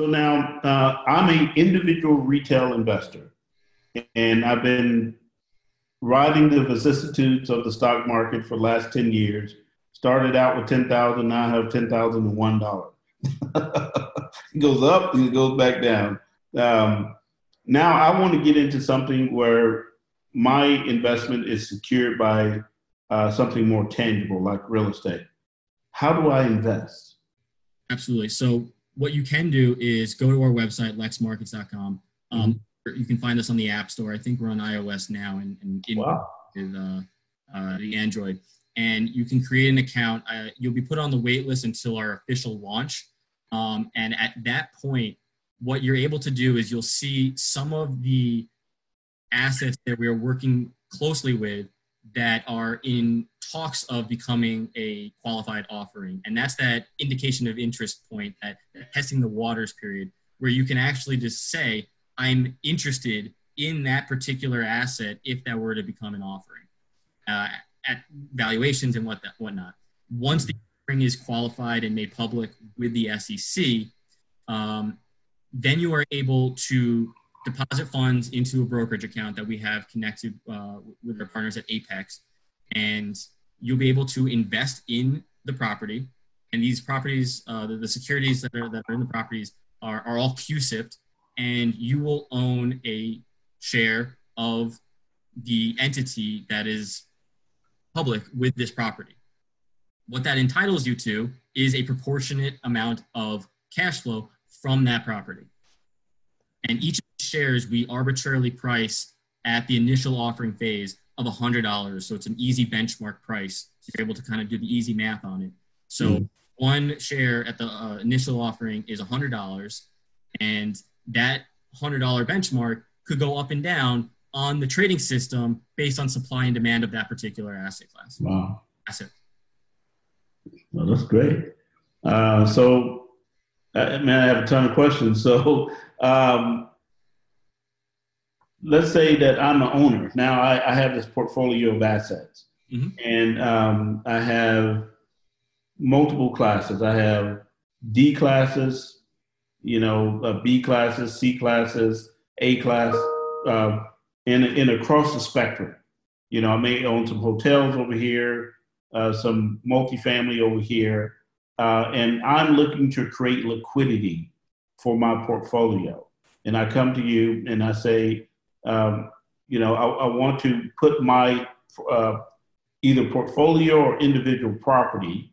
So now uh, I'm an individual retail investor, and I've been riding the vicissitudes of the stock market for the last 10 years. Started out with 10,000, now I have $10,001. it goes up and it goes back down. Um, now I want to get into something where my investment is secured by uh, something more tangible like real estate. How do I invest? Absolutely. So what you can do is go to our website, lexmarkets.com. Um, mm-hmm. You can find us on the App Store. I think we're on iOS now and, and in wow. uh, uh, the Android. And you can create an account. Uh, you'll be put on the wait list until our official launch. Um, and at that point, what you're able to do is you'll see some of the assets that we are working closely with that are in talks of becoming a qualified offering. And that's that indication of interest point, that, testing the waters period, where you can actually just say, I'm interested in that particular asset if that were to become an offering uh, at valuations and what that, whatnot. Once the offering is qualified and made public with the SEC, um, then you are able to deposit funds into a brokerage account that we have connected uh, with our partners at Apex, and you'll be able to invest in the property. And these properties, uh, the, the, securities that are that are in the properties, are, are all CUSIPed, and you will own a share of the entity that is public with this property. What that entitles you to is a proportionate amount of cash flow from that property. And each shares we arbitrarily price at the initial offering phase of $100. So it's an easy benchmark price. So you're able to kind of do the easy math on it. So mm. one share at the uh, initial offering is $100. And that $100 benchmark could go up and down on the trading system based on supply and demand of that particular asset class. Wow. Asset. Well, that's great. Uh, so, uh, man, I have a ton of questions. So, um, let's say that I'm an owner. Now I, I have this portfolio of assets, mm-hmm. and um, I have multiple classes. I have D classes, you know, uh, B classes, C classes, A class, uh, and, and across the spectrum. You know, I may own some hotels over here, uh, some multifamily over here, uh, and I'm looking to create liquidity for my portfolio. And I come to you and I say, um, you know, I, I, want to put my uh, either portfolio or individual property.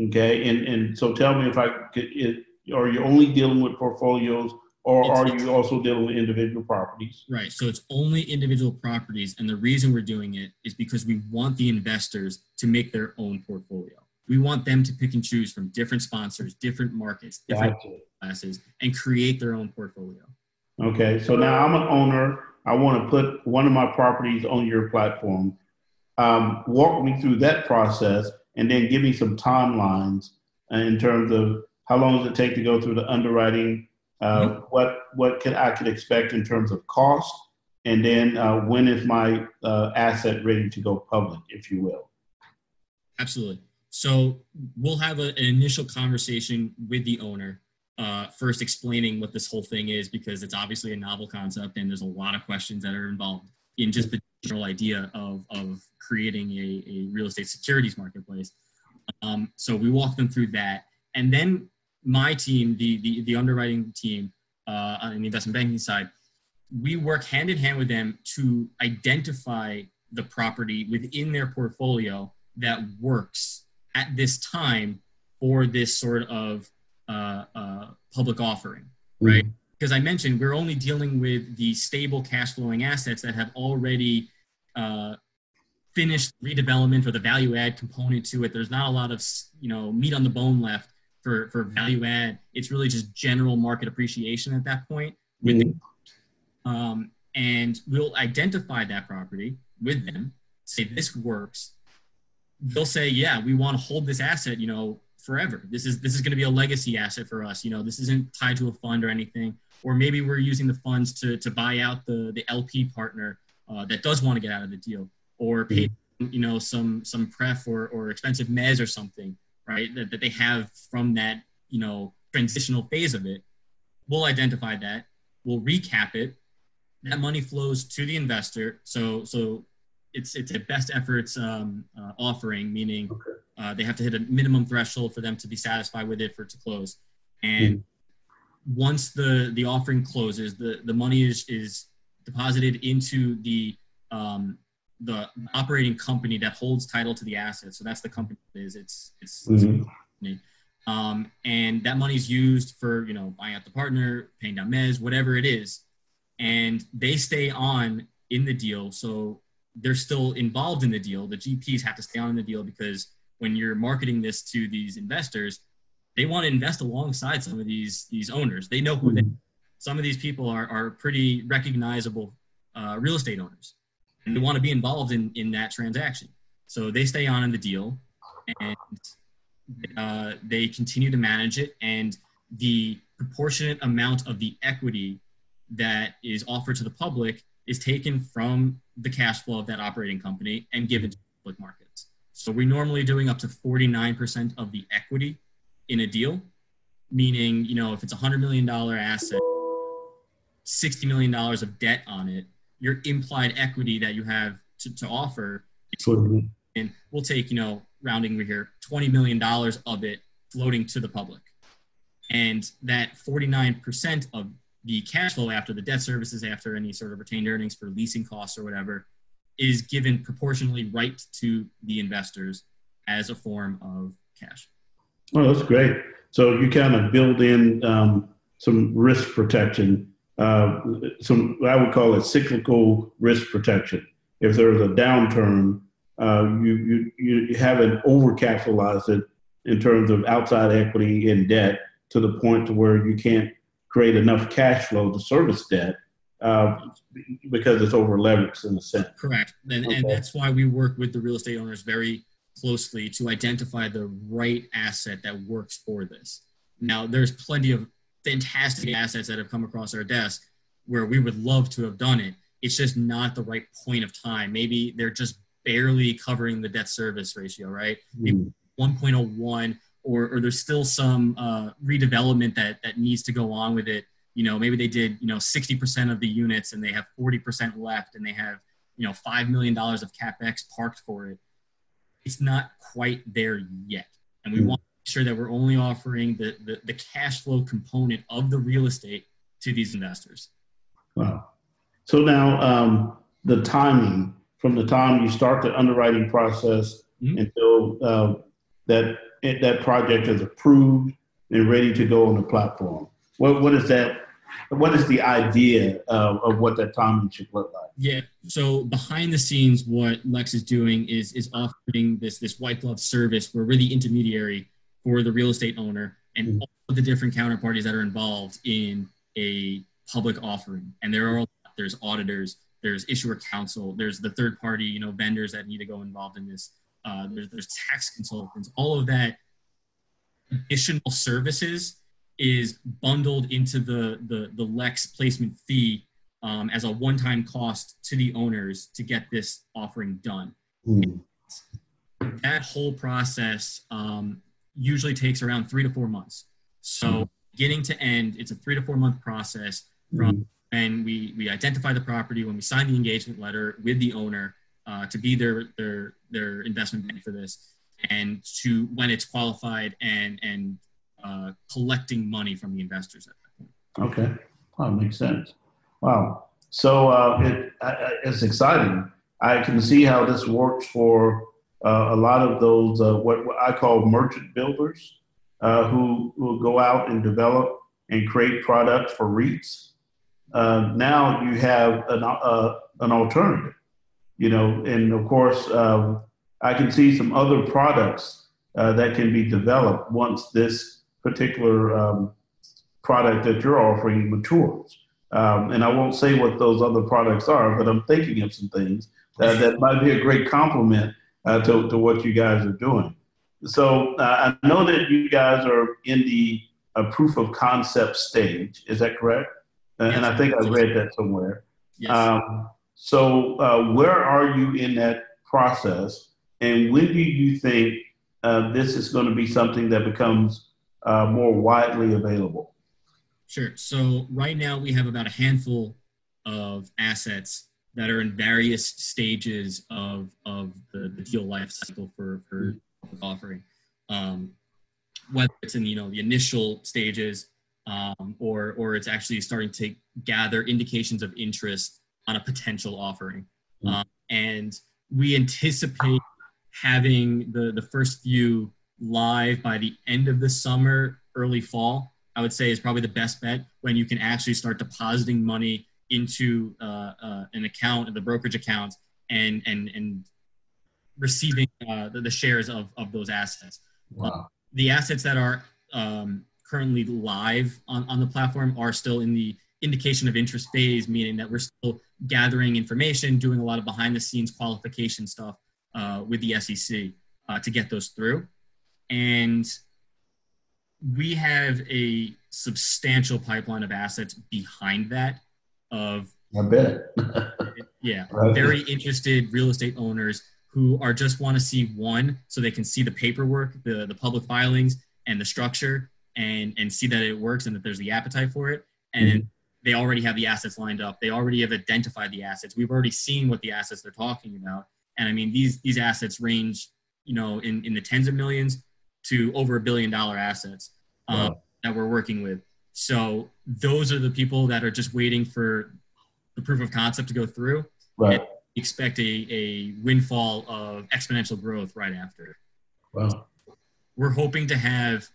Okay, and and so tell me if I could. It, are you only dealing with portfolios, or it's, are you also dealing with individual properties? Right. So it's only individual properties, and the reason we're doing it is because we want the investors to make their own portfolio. We want them to pick and choose from different sponsors, different markets, different gotcha. classes, and create their own portfolio. Okay, so now I'm an owner. I want to put one of my properties on your platform. Um, walk me through that process and then give me some timelines in terms of how long does it take to go through the underwriting, uh, mm-hmm. what what could I could expect in terms of cost, and then uh, when is my uh, asset ready to go public, if you will. Absolutely. So we'll have a, an initial conversation with the owner uh, first explaining what this whole thing is because it's obviously a novel concept and there's a lot of questions that are involved in just the general idea of, of creating a, a real estate securities marketplace. Um, so we walk them through that. And then my team, the, the, the underwriting team uh, on the investment banking side, we work hand in hand with them to identify the property within their portfolio that works at this time for this sort of uh, uh, public offering, right? Mm-hmm. Because I mentioned we're only dealing with the stable cash flowing assets that have already uh, finished redevelopment or the value add component to it. There's not a lot of you know meat on the bone left for for value add. It's really just general market appreciation at that point. With mm-hmm. um, and we'll identify that property with them. Say this works. They'll say, yeah, we want to hold this asset. You know, forever. This is this is going to be a legacy asset for us. You know, this isn't tied to a fund or anything. Or maybe we're using the funds to to buy out the the LP partner uh, that does want to get out of the deal, or pay mm-hmm. you know some some pref or or expensive mez or something, right? That that they have from that you know transitional phase of it. we'll identify that. We'll recap it. That money flows to the investor. So so it's it's a best efforts um, uh, offering, meaning okay. Uh, they have to hit a minimum threshold for them to be satisfied with it for it to close. And mm-hmm. once the the offering closes, the the money is is deposited into the um, the operating company that holds title to the asset. So that's the company is it's it's, mm-hmm. it's um, and that money is used for you know buying out the partner, paying down mez, whatever it is, and they stay on in the deal. So they're still involved in the deal. The GPs have to stay on in the deal because when you're marketing this to these investors, they want to invest alongside some of these these owners. They know who they. Some of these people are are pretty recognizable uh, real estate owners, and they want to be involved in in that transaction. So they stay on in the deal, and uh, they continue to manage it, and the proportionate amount of the equity that is offered to the public is taken from the cash flow of that operating company and given to the public markets. So we're normally doing up to 49% of the equity in a deal, meaning, you know, if it's a $100 million asset, $60 million of debt on it, your implied equity that you have to, to offer, and we'll take, you know, rounding we here, $20 million of it floating to the public. And that 49% of the cash flow after the debt services, after any sort of retained earnings for leasing costs or whatever, is given proportionally right to the investors as a form of cash. Oh, that's great. So you kind of build in um, some risk protection, uh, some I would call it cyclical risk protection. If there's a downturn, uh, you, you you haven't overcapitalized it in terms of outside equity and debt to the point to where you can't create enough cash flow to service debt uh, because it's over leveraged in the sense. Correct. And, okay. and that's why we work with the real estate owners very closely to identify the right asset that works for this. Now, there's plenty of fantastic assets that have come across our desk where we would love to have done it. It's just not the right point of time. Maybe they're just barely covering the debt service ratio, right? Mm. 1.01 or, or there's still some uh, redevelopment that, that needs to go on with it. You know, maybe they did, you know, 60% of the units and they have 40% left and they have, you know, $5 million of CapEx parked for it. It's not quite there yet. And we mm. want to make sure that we're only offering the, the, the cash flow component of the real estate to these investors. Wow. So now um, the timing from the time you start the underwriting process mm-hmm. until uh, that that project is approved and ready to go on the platform? What what is that? What is the idea of, of what that timing should look like? Yeah. So behind the scenes, what Lex is doing is is offering this this white glove service where we're the intermediary for the real estate owner and mm-hmm. all of the different counterparties that are involved in a public offering. And there are there's auditors, there's issuer counsel, there's the third party, you know, vendors that need to go involved in this. Uh, there's, there's tax consultants, all of that additional services is bundled into the, the, the Lex placement fee um, as a one-time cost to the owners to get this offering done. Mm. That whole process um, usually takes around three to four months. So mm. beginning to end, it's a three to four month process from mm. when we, we identify the property, when we sign the engagement letter with the owner, uh, to be their their their investment bank for this, and to when it's qualified and and uh, collecting money from the investors at that point. Okay, that makes sense. Wow. So uh, it it's exciting. I can see how this works for uh, a lot of those uh, what, what, I call merchant builders uh, who will go out and develop and create products for REITs. Now you have an, an alternative you know, and of course, um, I can see some other products uh, that can be developed once this particular um, product that you're offering matures. Um, and I won't say what those other products are, but I'm thinking of some things that, that might be a great complement uh, to, to what you guys are doing. So uh, I know that you guys are in the uh, proof of concept stage. Is that correct? Yes. And I think I read that somewhere. Yes. Um, so, uh, where are you in that process? And when do you think uh, this is going to be something that becomes uh, more widely available? Sure. So right now we have about a handful of assets that are in various stages of, of the, the deal life cycle for, for offering. Um, whether it's in you know the initial stages um, or or it's actually starting to gather indications of interest on a potential offering. Mm-hmm. Um, and we anticipate having the the first few live by the end of the summer, early fall. I would say is probably the best bet when you can actually start depositing money into uh, uh, an account, the brokerage account, and and and receiving uh, the, the, shares of of those assets. Wow. the assets that are um, currently live on, on the platform are still in the indication of interest phase, meaning that we're still gathering information, doing a lot of behind the scenes qualification stuff uh, with the SEC uh, to get those through. And we have a substantial pipeline of assets behind that of I bet. yeah, very interested real estate owners who are just want to see one so they can see the paperwork, the the public filings and the structure and and see that it works and that there's the appetite for it and mm-hmm. they already have the assets lined up. They already have identified the assets. We've already seen what the assets they're talking about. And I mean these these assets range, you know, in in the tens of millions to over a billion dollar assets um, wow. that we're working with. So those are the people that are just waiting for the proof of concept to go through. Right. expect a, a windfall of exponential growth right after. Wow. We're hoping to have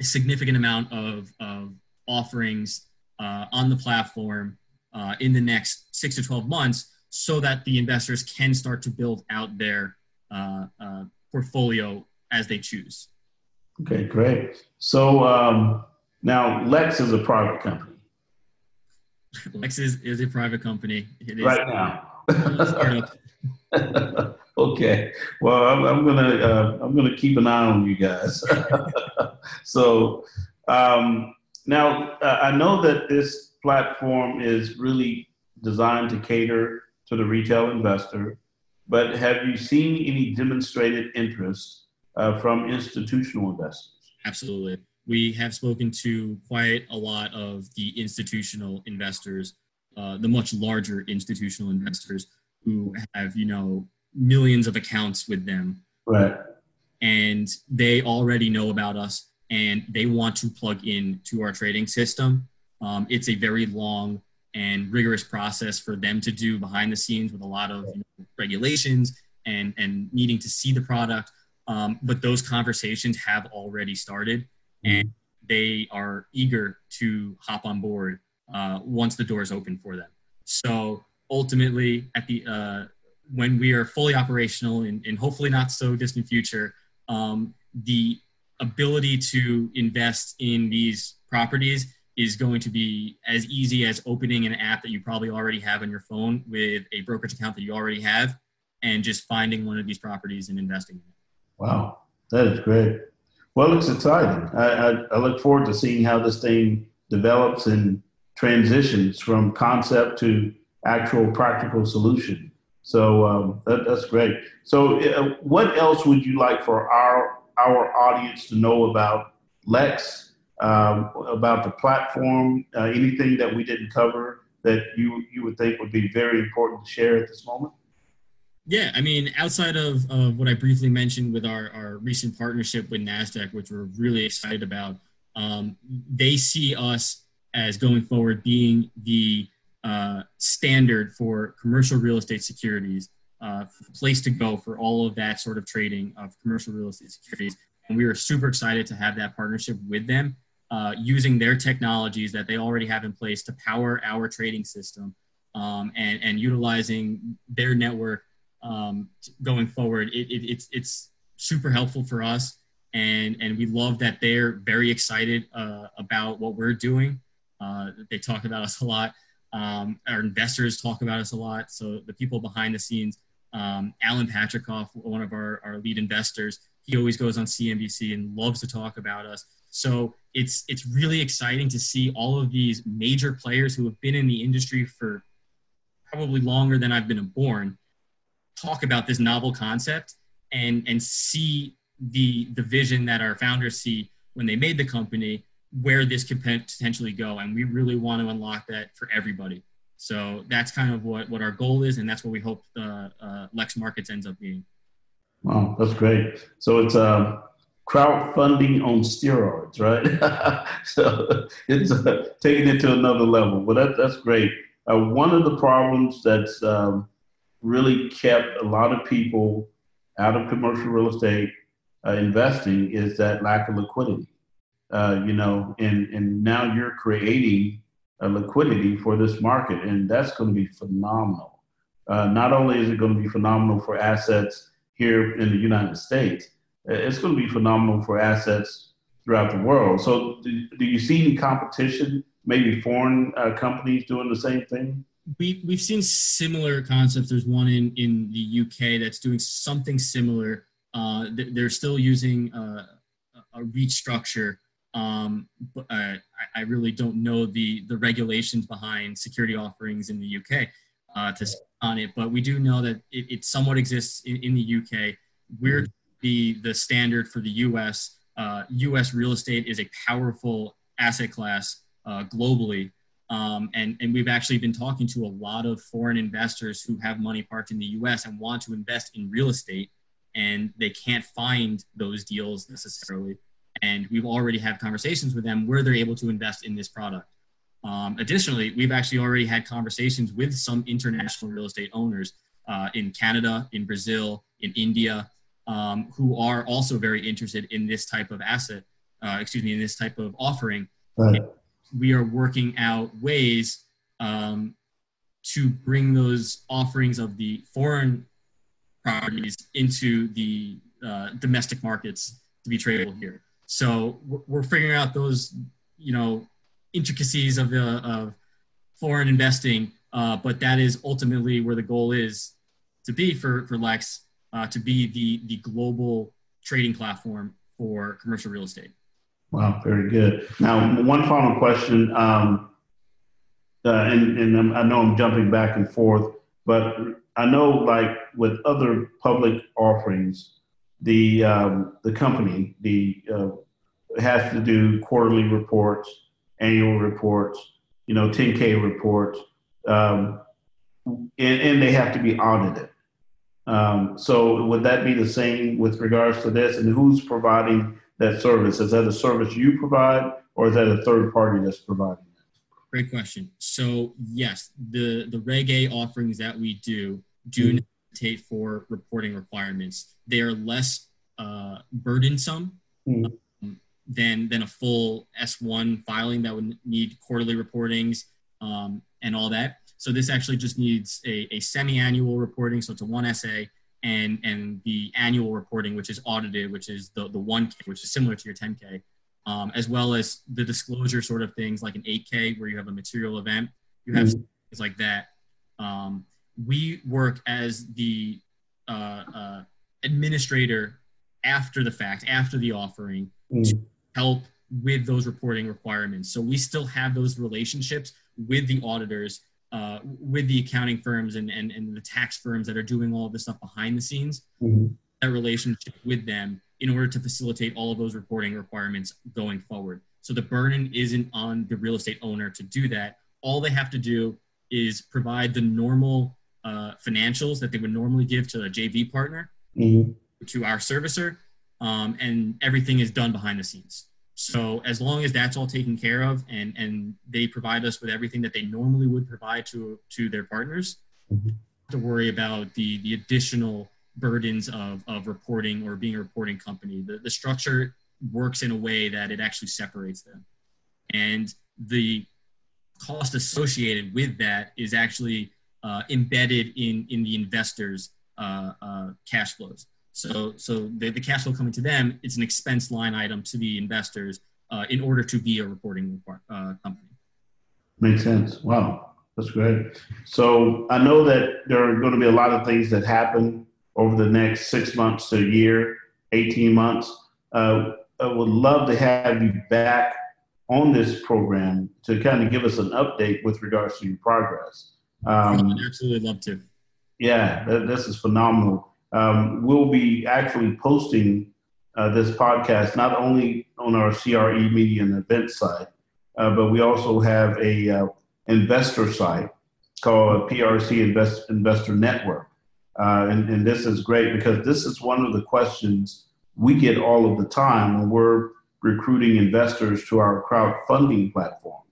a significant amount of, of offerings uh, on the platform uh, in the next six to 12 months so that the investors can start to build out their uh, uh portfolio as they choose. Okay, great. So um, now Lex is a private company. Lex is, is a private company. It is right now. okay. Well, I'm, I'm gonna uh, I'm gonna keep an eye on you guys. so um, now uh, I know that this platform is really designed to cater to the retail investor, but have you seen any demonstrated interest uh, from institutional investors? Absolutely. We have spoken to quite a lot of the institutional investors, uh, the much larger institutional investors who have, you know, millions of accounts with them. Right. And they already know about us and they want to plug in to our trading system. Um, it's a very long and rigorous process for them to do behind the scenes with a lot of you know, regulations and, and needing to see the product. Um, but those conversations have already started and they are eager to hop on board uh, once the doors open for them. So ultimately, at the uh, when we are fully operational in, in hopefully not so distant future, um, the ability to invest in these properties is going to be as easy as opening an app that you probably already have on your phone with a brokerage account that you already have and just finding one of these properties and investing in it. Wow, that is great. Well, it's exciting. I, I, I look forward to seeing how this thing develops and transitions from concept to actual practical solution. So um, that, that's great. So, uh, what else would you like for our our audience to know about Lex, um, about the platform? Uh, anything that we didn't cover that you you would think would be very important to share at this moment? Yeah, I mean, outside of, of what I briefly mentioned with our, our recent partnership with NASDAQ, which we're really excited about, um, they see us as going forward being the uh, standard for commercial real estate securities, uh, place to go for all of that sort of trading of commercial real estate securities. And we are super excited to have that partnership with them, uh, using their technologies that they already have in place to power our trading system um, and, and utilizing their network um, going forward. It, it, it's it's super helpful for us, and and we love that they're very excited uh, about what we're doing. Uh, they talk about us a lot. Um, our investors talk about us a lot. So the people behind the scenes, um, Alan Patricof, one of our, our lead investors, he always goes on CNBC and loves to talk about us. So it's it's really exciting to see all of these major players who have been in the industry for probably longer than I've been born talk about this novel concept and and see the the vision that our founders see when they made the company where this could potentially go. And we really want to unlock that for everybody. So that's kind of what, what our goal is, and that's what we hope the uh, Lex Markets ends up being. Wow, that's great. So it's um, crowdfunding on steroids, right? so it's uh, taking it to another level. But that, that's great. Uh, one of the problems that's um, really kept a lot of people out of commercial real estate uh, investing is that lack of liquidity. Uh, you know, and and now you're creating a liquidity for this market, and that's going to be phenomenal. Uh, not only is it going to be phenomenal for assets here in the United States, it's going to be phenomenal for assets throughout the world. So, do, do you see any competition? Maybe foreign uh, companies doing the same thing. We we've seen similar concepts. There's one in in the UK that's doing something similar. Uh, they're still using uh, a REIT structure um, but uh, I, really don't know the the regulations behind security offerings in the UK uh, to on it, but we do know that it, it somewhat exists in, in, the UK. We're the the standard for the US. Uh, US real estate is a powerful asset class uh, globally. Um, and, and we've actually been talking to a lot of foreign investors who have money parked in the US and want to invest in real estate, and they can't find those deals necessarily and we've already had conversations with them where they're able to invest in this product. Um, additionally, we've actually already had conversations with some international real estate owners uh, in Canada, in Brazil, in India, um, who are also very interested in this type of asset, uh, excuse me, in this type of offering. Right. We are working out ways um, to bring those offerings of the foreign properties into the uh, domestic markets to be tradable here. So we're figuring out those, you know, intricacies of the of foreign investing, uh, but that is ultimately where the goal is to be for for Lex uh, to be the the global trading platform for commercial real estate. Wow, very good. Now, one final question, um, uh, and, and I know I'm jumping back and forth, but I know, like with other public offerings, the um, the company the uh, has to do quarterly reports, annual reports, you know, 10K reports, um, and, and, they have to be audited. Um, so would that be the same with regards to this? And who's providing that service? Is that a service you provide, or is that a third party that's providing that? Great question. So yes, the the Reg A offerings that we do do mm-hmm. necessitate for reporting requirements. They are less uh, burdensome mm-hmm. um, than than a full S1 filing that would need quarterly reportings um, and all that. So this actually just needs a, a semi-annual reporting, so it's a one SA, and and the annual reporting, which is audited, which is the the one K, which is similar to your 10K, um, as well as the disclosure sort of things like an 8K where you have a material event. You have mm-hmm. things like that. Um, we work as the uh, uh, administrator after the fact, after the offering, mm. to help with those reporting requirements. So we still have those relationships with the auditors, uh, with the accounting firms and, and, and the tax firms that are doing all of this stuff behind the scenes, mm-hmm. that relationship with them in order to facilitate all of those reporting requirements going forward. So the burden isn't on the real estate owner to do that. All they have to do is provide the normal uh, financials that they would normally give to a JV partner mm-hmm. to our servicer, um, and everything is done behind the scenes. So as long as that's all taken care of and and they provide us with everything that they normally would provide to to their partners, mm-hmm. to worry about the the additional burdens of of reporting or being a reporting company. The the structure works in a way that it actually separates them, and the cost associated with that is actually uh, embedded in in the investors' uh, uh, cash flows. So, so the, the cash flow coming to them, it's an expense line item to the investors uh, in order to be a reporting uh, company. Makes sense. Wow, that's great. So I know that there are going to be a lot of things that happen over the next six months to a year, 18 months. Uh, I would love to have you back on this program to kind of give us an update with regards to your progress. Um, I'd absolutely love to. Yeah, this is phenomenal um, we'll be actually posting uh, this podcast not only on our CRE Media and Event site, uh, but we also have a uh, investor site called PRC Invest, Investor Network. Uh, and, and this is great because this is one of the questions we get all of the time when we're recruiting investors to our crowdfunding platform.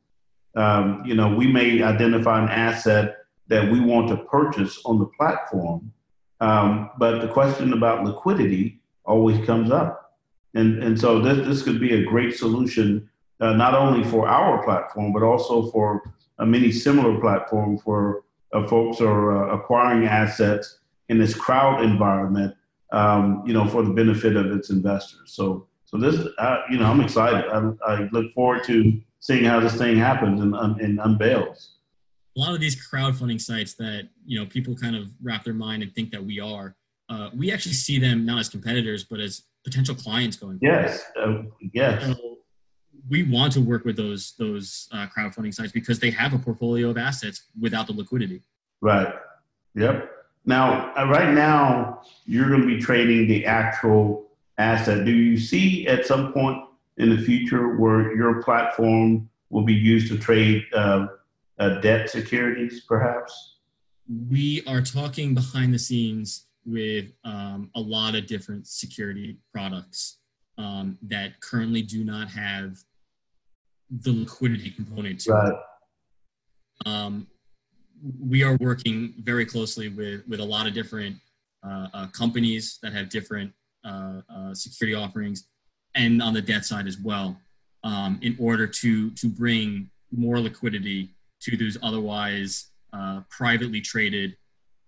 Um, you know, we may identify an asset that we want to purchase on the platform, um, but the question about liquidity always comes up. And, and so this, this could be a great solution, uh, not only for our platform, but also for uh, many similar platforms for uh, folks are uh, acquiring assets in this crowd environment, um, you know, for the benefit of its investors. So, so this, uh, you know, I'm excited. I, I, look forward to seeing how this thing happens and, and unveils. A lot of these crowdfunding sites that you know people kind of wrap their mind and think that we are, uh, we actually see them not as competitors but as potential clients going. Yes, uh, yes. So we want to work with those those uh, crowdfunding sites because they have a portfolio of assets without the liquidity. Right. Yep. Now, uh, right now, you're going to be trading the actual asset. Do you see at some point in the future where your platform will be used to trade uh, debt securities, perhaps? We are talking behind the scenes with um, a lot of different security products um, that currently do not have the liquidity component to right. it. Um, we are working very closely with with a lot of different uh, uh, companies that have different uh, uh, security offerings, and on the debt side as well, um, in order to to bring more liquidity to those otherwise uh, privately traded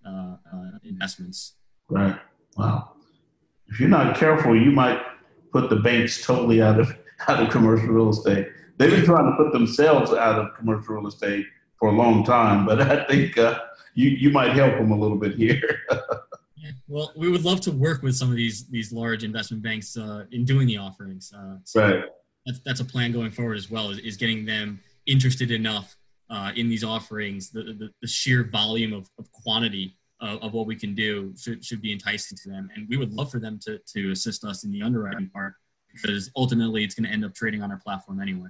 uh, investments. Right. Wow. If you're not careful, you might put the banks totally out of out of commercial real estate. They've been trying to put themselves out of commercial real estate for a long time, but I think uh, you you might help them a little bit here. yeah, well, we would love to work with some of these these large investment banks uh, in doing the offerings. Uh, so right. That's that's a plan going forward as well. Is, is getting them interested enough uh, in these offerings. The, the, the sheer volume of, of quantity of, of, what we can do should, should be enticing to them, and we would love for them to to assist us in the underwriting part because ultimately it's going to end up trading on our platform anyway.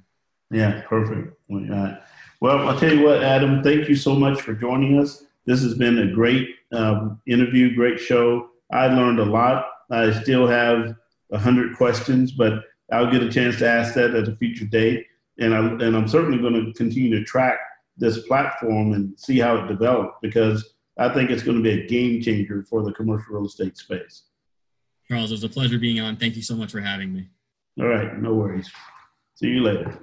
Yeah, perfect. Well, I'll tell you what, Adam, thank you so much for joining us. This has been a great um, interview, great show. I learned a lot. I still have a hundred questions, but I'll get a chance to ask that at a future date. And, I, and I'm certainly going to continue to track this platform and see how it develops because I think it's going to be a game changer for the commercial real estate space. Charles, it was a pleasure being on. Thank you so much for having me. All right, no worries. See you later.